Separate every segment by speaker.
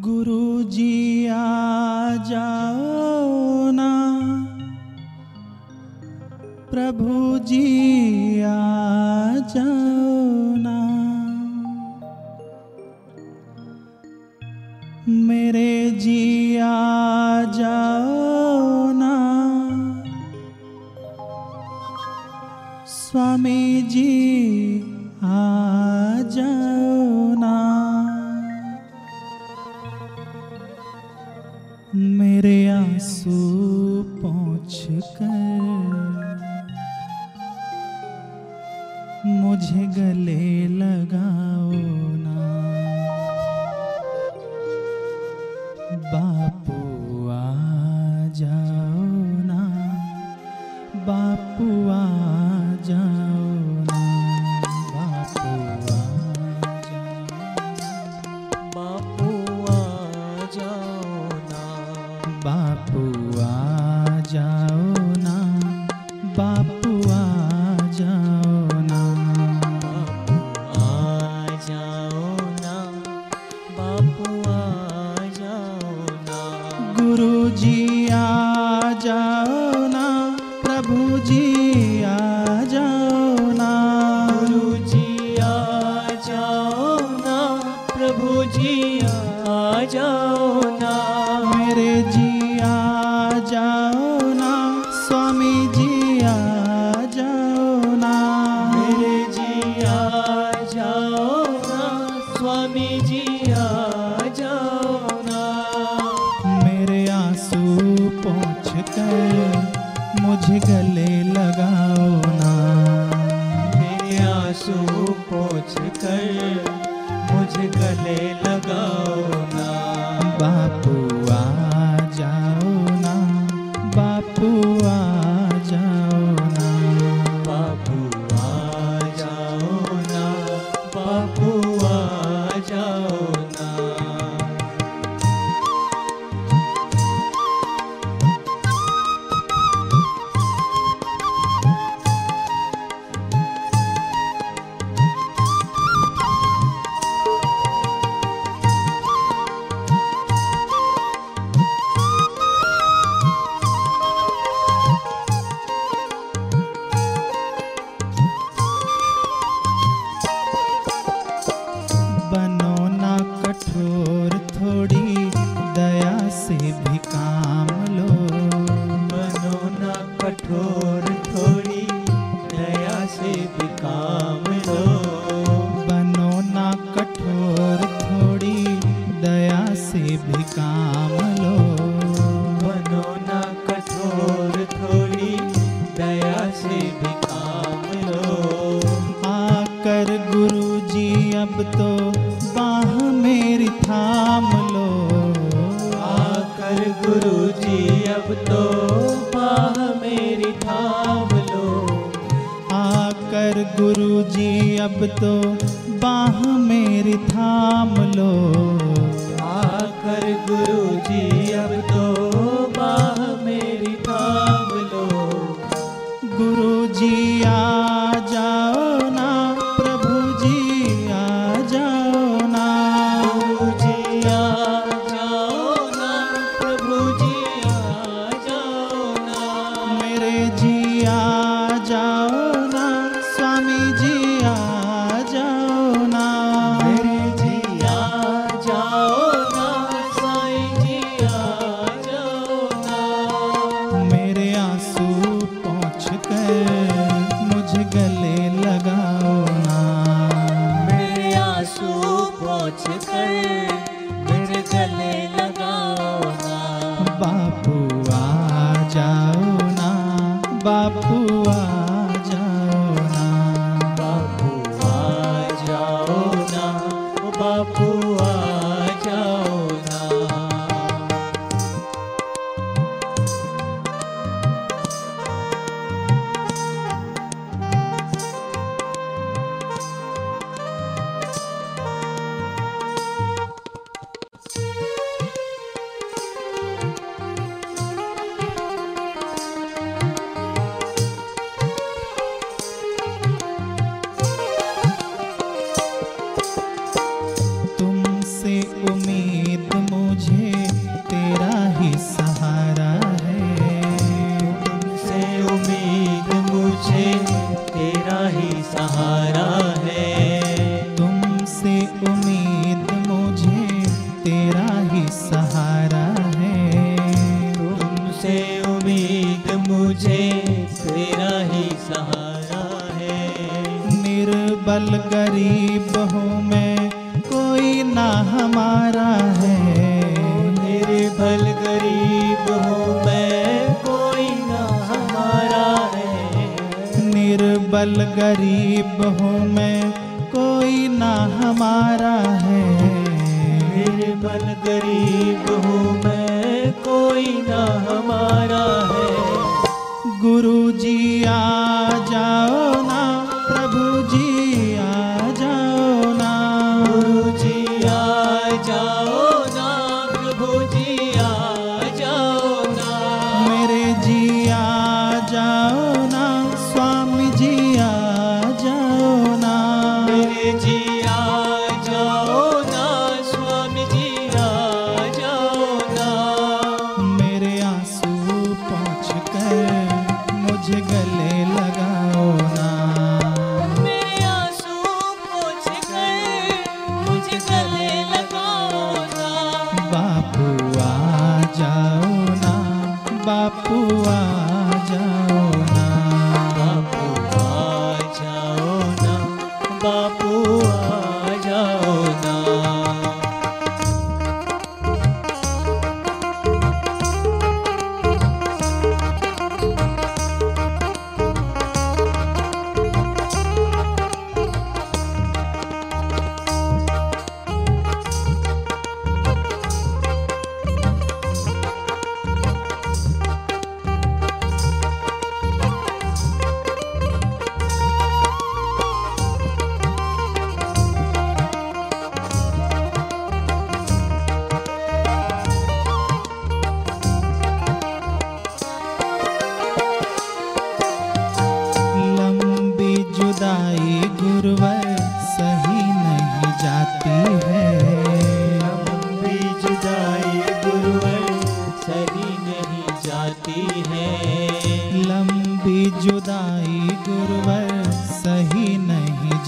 Speaker 1: गुरु जी आ जाओ ना। प्रभु जी आ जाओ ना। मेरे जी आ जाओ ना। स्वामी जी
Speaker 2: বাপ Guru Dia.
Speaker 1: गुरु जी केवल गरीब हूँ मैं, कोई ना हमारा है।
Speaker 2: निर्बल गरीब हूँ मैं, कोई ना हमारा है।
Speaker 1: निर्बल गरीब हूँ मैं, कोई ना हमारा है।
Speaker 2: निर्बल गरीब हूँ मैं, कोई ना हमारा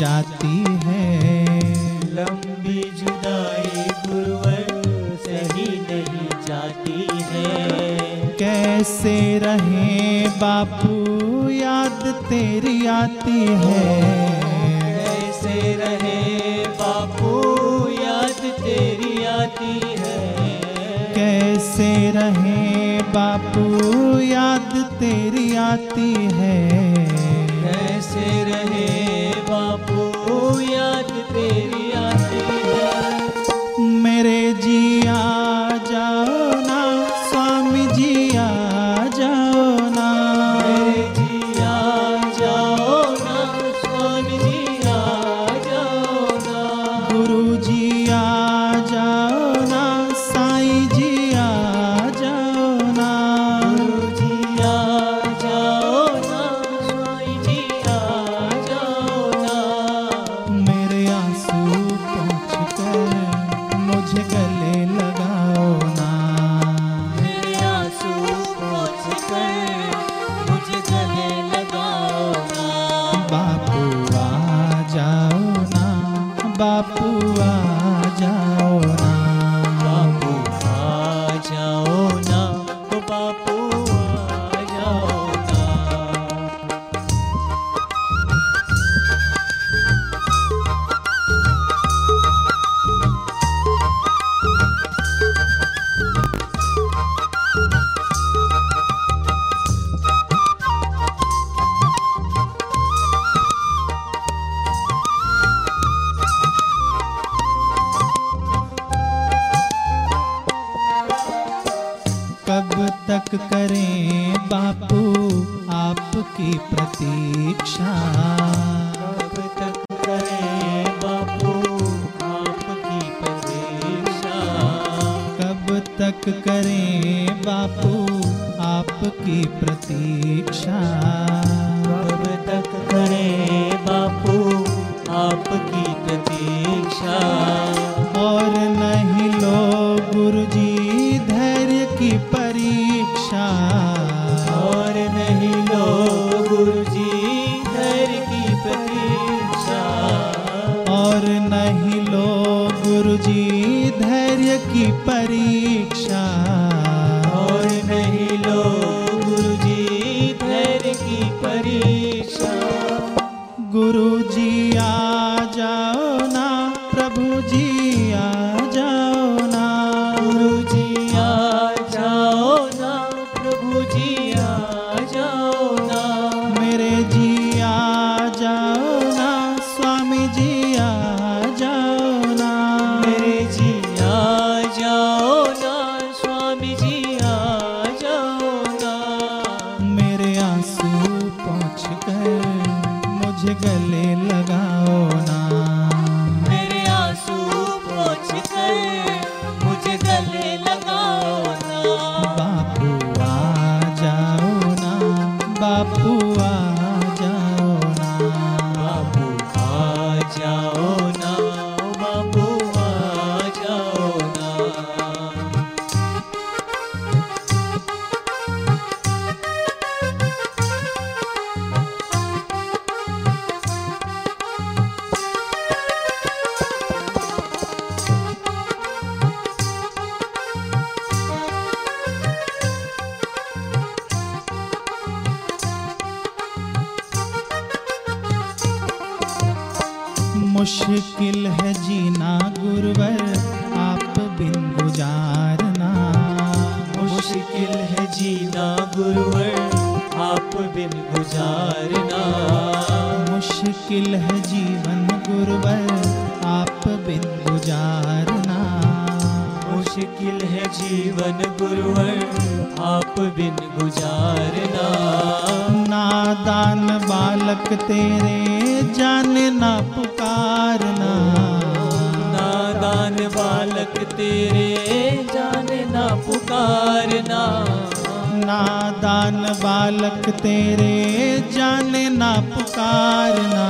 Speaker 1: जाती है।
Speaker 2: लंबी जुदाई गुरुवर सही नहीं जाती है।
Speaker 1: कैसे रहे बापू याद तेरी आती है।
Speaker 2: कैसे रहे बापू याद तेरी आती है।
Speaker 1: कैसे रहे बापू याद तेरी आती है। तक करें बापू आपकी प्रतीक्षा।
Speaker 2: कब तक करें बापू आपकी प्रतीक्षा।
Speaker 1: कब तक करें बापू आपकी प्रतीक्षा।
Speaker 2: कब तक करें बापू आपकी
Speaker 1: गले लगाओ जीना गुरुवर आप बिन गुजारना।
Speaker 2: मुश्किल है
Speaker 1: जीवन गुरुवर आप बिन गुजारना।
Speaker 2: मुश्किल है जीवन गुरुवर आप बिन गुजारना।
Speaker 1: नादान बालक तेरे जाने ना पुकारना।
Speaker 2: नादान बालक तेरे जाने ना पुकारना।
Speaker 1: नादान बालक तेरे जाने ना पुकारना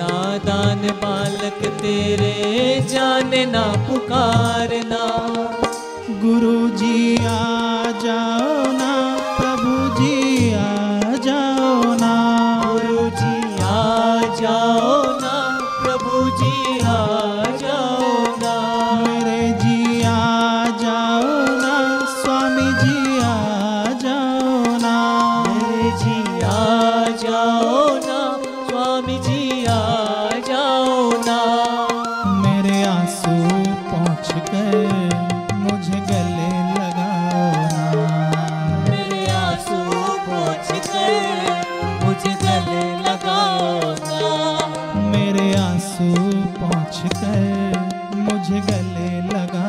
Speaker 2: नादान बालक तेरे जाने ना पुकारना
Speaker 1: गुरु जी आ पूछ कर मुझे गले लगा